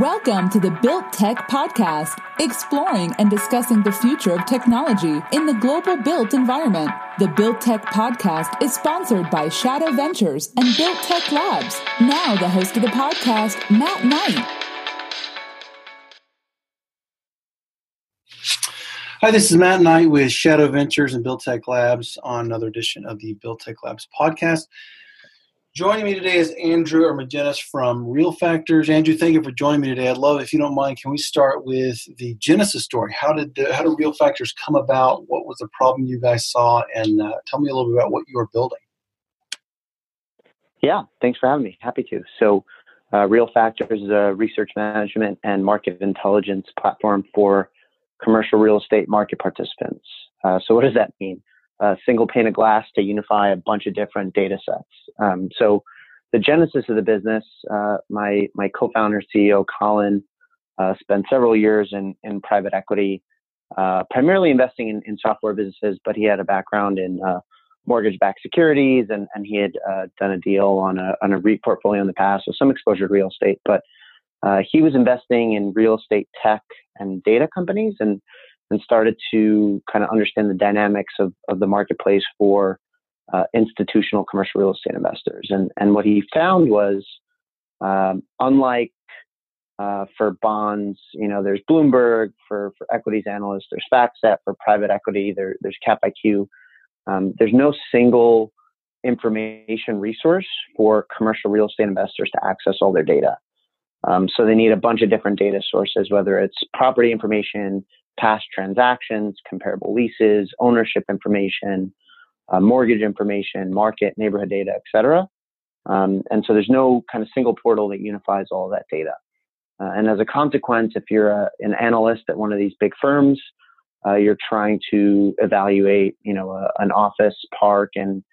Welcome to the Built Tech Podcast, exploring and discussing the future of technology in the global built environment. The Built Tech Podcast is sponsored by Shadow Ventures and Built Tech Labs. Now, the host of the podcast, Matt Knight. Hi, this is Matt Knight with Shadow Ventures and Built Tech Labs on another edition of the Built Tech Labs podcast. Joining me today is Andrew Ermogenous from Real Factors. Andrew, thank you for joining me today. I'd love, if you don't mind, can we start with the genesis story? How did the, how did Real Factors come about? What was the problem you guys saw? And uh, tell me a little bit about what you are building. Yeah, thanks for having me. Happy to. So, uh, Real Factors is a research management and market intelligence platform for commercial real estate market participants. Uh, so, what does that mean? A single pane of glass to unify a bunch of different data sets. Um, so the genesis of the business, uh, my my co-founder CEO Colin uh, spent several years in in private equity, uh, primarily investing in, in software businesses, but he had a background in uh, mortgage-backed securities, and and he had uh, done a deal on a on a REIT portfolio in the past, so some exposure to real estate, but uh, he was investing in real estate tech and data companies, and and started to kind of understand the dynamics of, of the marketplace for uh, institutional commercial real estate investors. And, and what he found was, um, unlike uh, for bonds, you know, there's Bloomberg for, for equities analysts, there's FactSet for private equity, there, there's CapIQ. Um, there's no single information resource for commercial real estate investors to access all their data. Um, so they need a bunch of different data sources, whether it's property information, past transactions, comparable leases, ownership information, uh, mortgage information, market, neighborhood data, etc. Um, and so there's no kind of single portal that unifies all that data. Uh, and as a consequence, if you're a, an analyst at one of these big firms, uh, you're trying to evaluate, you know, a, an office park in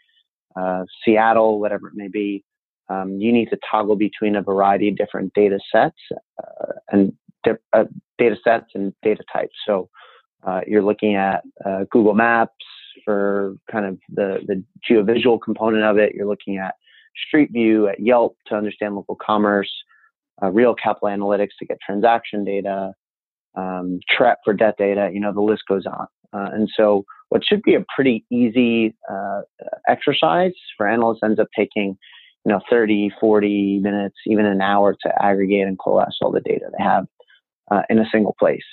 uh, Seattle, whatever it may be. Um, you need to toggle between a variety of different data sets, uh, and uh, data sets and data types. So uh, you're looking at uh, Google Maps for kind of the, the geovisual component of it. You're looking at Street View, at Yelp to understand local commerce, uh, Real Capital Analytics to get transaction data, um, for debt data. You know, the list goes on. Uh, and so what should be a pretty easy uh, exercise for analysts ends up taking you know 30 40 minutes even an hour to aggregate and coalesce all the data they have uh, in a single place.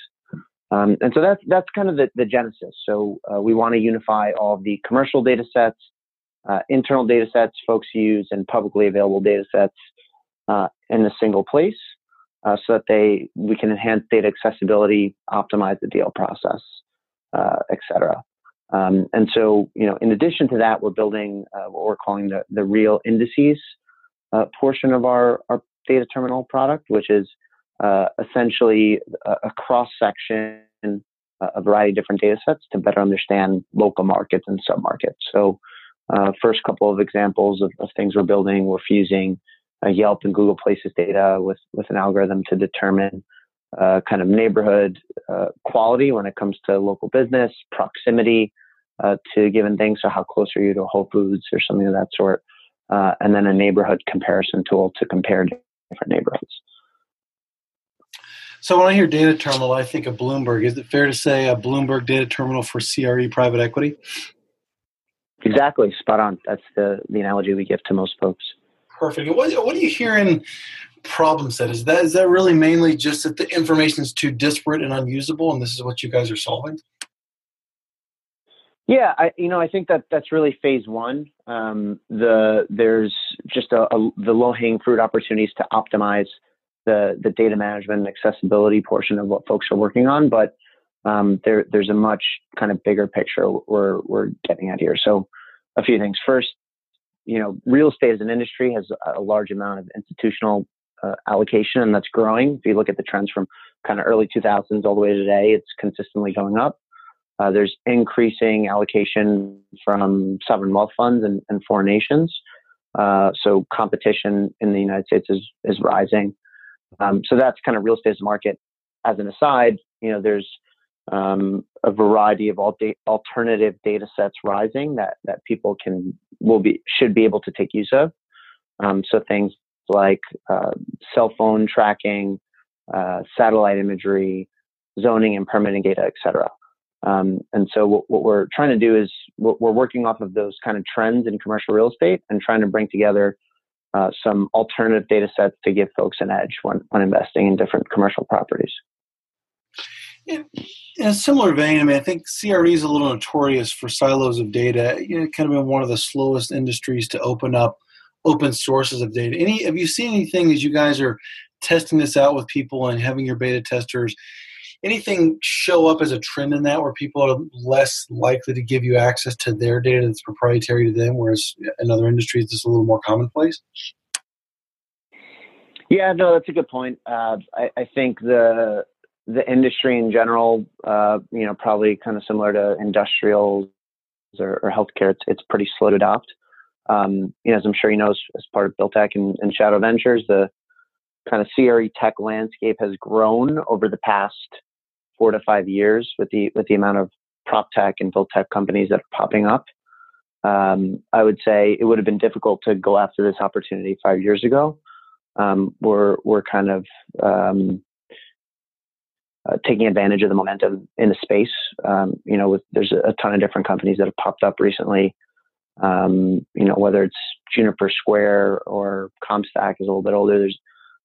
Um, and so that's that's kind of the, the genesis. So uh, we want to unify all the commercial data sets, uh, internal data sets folks use, and publicly available data sets uh, in a single place, uh, so that they we can enhance data accessibility, optimize the deal process, uh, etc. Um, and so, you know, in addition to that, we're building what we're calling the the real indices portion of our our data terminal product, which is uh, essentially a, a cross section, a variety of different data sets to better understand local markets and submarkets. So, uh, first couple of examples of, of, things we're building, we're fusing uh, Yelp and Google Places data with, with an algorithm to determine uh, kind of neighborhood uh, quality when it comes to local business, proximity uh, to given things. So, how close are you to Whole Foods or something of that sort? and then a neighborhood comparison tool to compare different neighborhoods. So when I hear data terminal, I think of Bloomberg. Is it fair to say a Bloomberg data terminal for CRE private equity? Exactly, spot on. That's the, the analogy we give to most folks. Perfect. What, what are you hearing problem set? Is that is that really mainly just that the information is too disparate and unusable, and this is what you guys are solving? Yeah, I, you know, I think that that's really phase one. Um, the there's just a, a the low hanging fruit opportunities to optimize the the data management and accessibility portion of what folks are working on, but um, there there's a much kind of bigger picture we're we're getting at here. So a few things. First, you know, real estate as an industry has a large amount of institutional uh, allocation, and that's growing. If you look at the trends from kind of early 2000s all the way to today, it's consistently going up. Uh, there's increasing allocation from sovereign wealth funds and, and foreign nations. Uh, so competition in the United States is is rising. Um, so that's kind of real estate market. As an aside, you know, there's um, a variety of alternative data sets rising that that people can will be should be able to take use of. Um, so things like uh, cell phone tracking, uh, satellite imagery, zoning and permitting data, et cetera. Um, and so what, what, we're trying to do is we're, we're, working off of those kind of trends in commercial real estate and trying to bring together uh, some alternative data sets to give folks an edge when, when investing in different commercial properties. In, in a similar vein, I mean, I think CRE is a little notorious for silos of data. You know, kind of been one of the slowest industries to open up open sources of data. Any have you seen anything as you guys are testing this out with people and having your beta testers? Anything show up as a trend in that where people are less likely to give you access to their data that's proprietary to them, whereas in other industries it's a little more commonplace? Yeah, no, that's a good point. Uh, I, I, think the the industry in general, uh, you know, probably kind of similar to industrials or, or healthcare, it's, it's pretty slow to adopt. Um, you know, as I'm sure you know, as, as part of Built Tech and, and, Shadow Ventures, the kind of CRE tech landscape has grown over the past four to five years with the with the amount of prop tech and built tech companies that are popping up. Um, I would say it would have been difficult to go after this opportunity five years ago. Um, we're we're kind of um, uh, taking advantage of the momentum in the space. Um, you know, with, there's a, ton of different companies that have popped up recently. Um, you know, whether it's Juniper Square or CompStak is a little bit older. There's,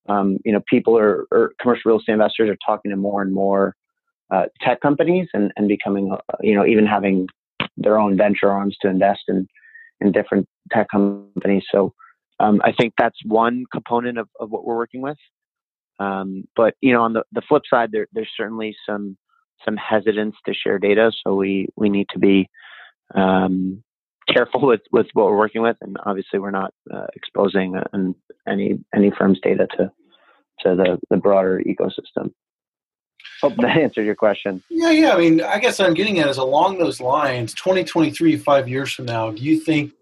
um, you know, people are or commercial real estate investors are talking to more and more uh, tech companies and, and becoming, uh, you know, even having their own venture arms to invest in in different tech companies. So um, I think that's one component of, of what we're working with. Um, but you know, on the, the flip side, there, there's certainly some some hesitance to share data, so we we need to be um, careful with, with what we're working with, and obviously we're not uh, exposing uh, any any firm's data to to the, the broader ecosystem. Hope that answered your question. Yeah, yeah. I mean, I guess I'm getting at is along those lines. 2023, five years from now, do you think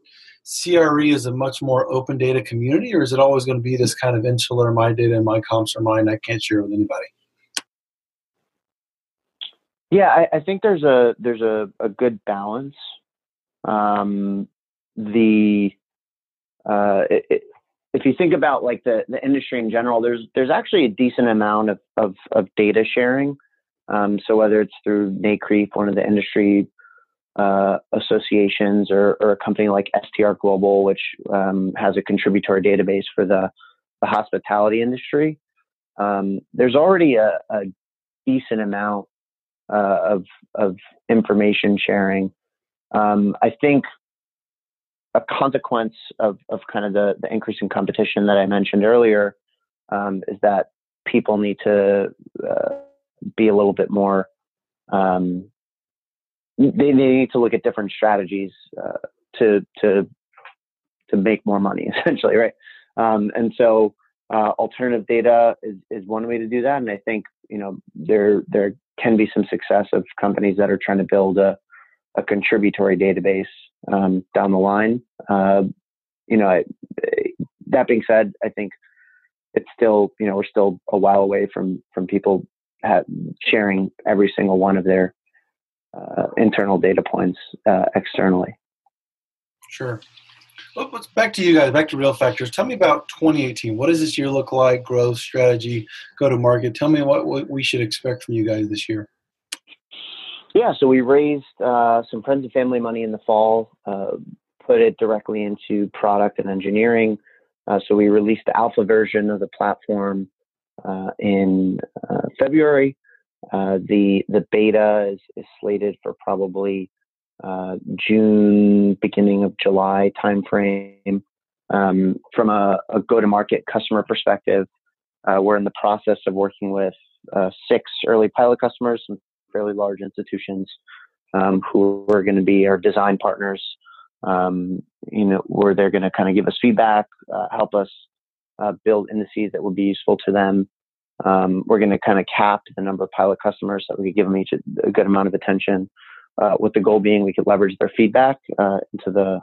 CRE is a much more open data community, or is it always going to be this kind of insular, my data and my comps are mine, I can't share with anybody? Yeah, I, I think there's a there's a, a good balance. Um, the uh, it, it, if you think about like the, the industry in general, there's there's actually a decent amount of of, of data sharing. Um, so whether it's through NCREIF, one of the industry uh, associations or, or, a company like STR Global, which um, has a contributory database for the, the hospitality industry. Um, there's already a, a decent amount uh, of, of information sharing. Um, I think a consequence of, of kind of the, the increasing competition that I mentioned earlier um, is that people need to uh, be a little bit more um, they, they need to look at different strategies uh, to to to make more money essentially right? Um, and so uh, alternative data is, is one way to do that and i think you know there there can be some success of companies that are trying to build a, a contributory database um, down the line uh, you know I, that being said i think it's still you know we're still a while away from from people sharing every single one of their uh, internal data points uh, externally. Sure. Well, back to you guys, back to Real Factors. Tell me about 2018. What does this year look like? Growth, strategy, go to market. Tell me what, what we should expect from you guys this year. Yeah, so we raised uh, some friends and family money in the fall, uh, put it directly into product and engineering. Uh, so we released the alpha version of the platform uh, in February. Uh, the the beta is, is slated for probably uh, June, beginning of July timeframe. Um, from a, a go-to-market customer perspective, uh, we're in the process of working with uh, six early pilot customers, some fairly large institutions, um, who are going to be our design partners. Um, you know, where they're going to kind of give us feedback, uh, help us build indices that will be useful to them, um, we're going to kind of cap the number of pilot customers so we could give them each a, a good amount of attention, uh, with the goal being we could leverage their feedback uh, into the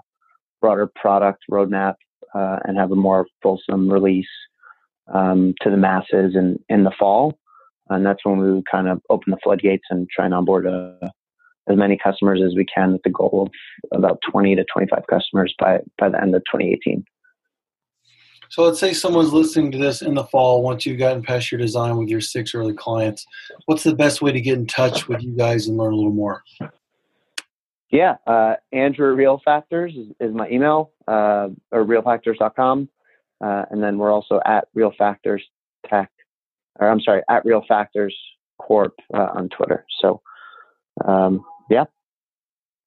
broader product roadmap uh, and have a more fulsome release um, to the masses in, in the fall. And that's when we would kind of open the floodgates and try and onboard uh, as many customers as we can with the goal of about 20 to 25 customers by, by the end of 2018. So let's say someone's listening to this in the fall once you've gotten past your design with your six early clients. What's the best way to get in touch with you guys and learn a little more? Yeah, uh, Andrew Real Factors is, is my email, uh, or realfactors.com. Uh, and then we're also at Real Factors Tech, or I'm sorry, at Real Factors Corp uh, on Twitter. So, um, yeah,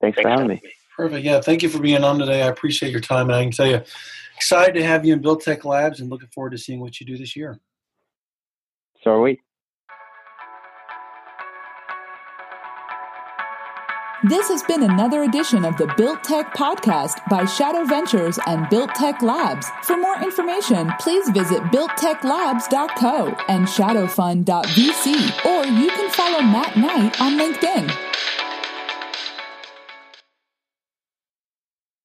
thanks, thanks for having me. Perfect. Yeah, thank you for being on today. I appreciate your time, and I can tell you, excited to have you in Built Tech Labs, and looking forward to seeing what you do this year. So are we. This has been another edition of the Built Tech Podcast by Shadow Ventures and Built Tech Labs. For more information, please visit builttechlabs.co and shadowfund.vc, or you can follow Matt Knight on LinkedIn.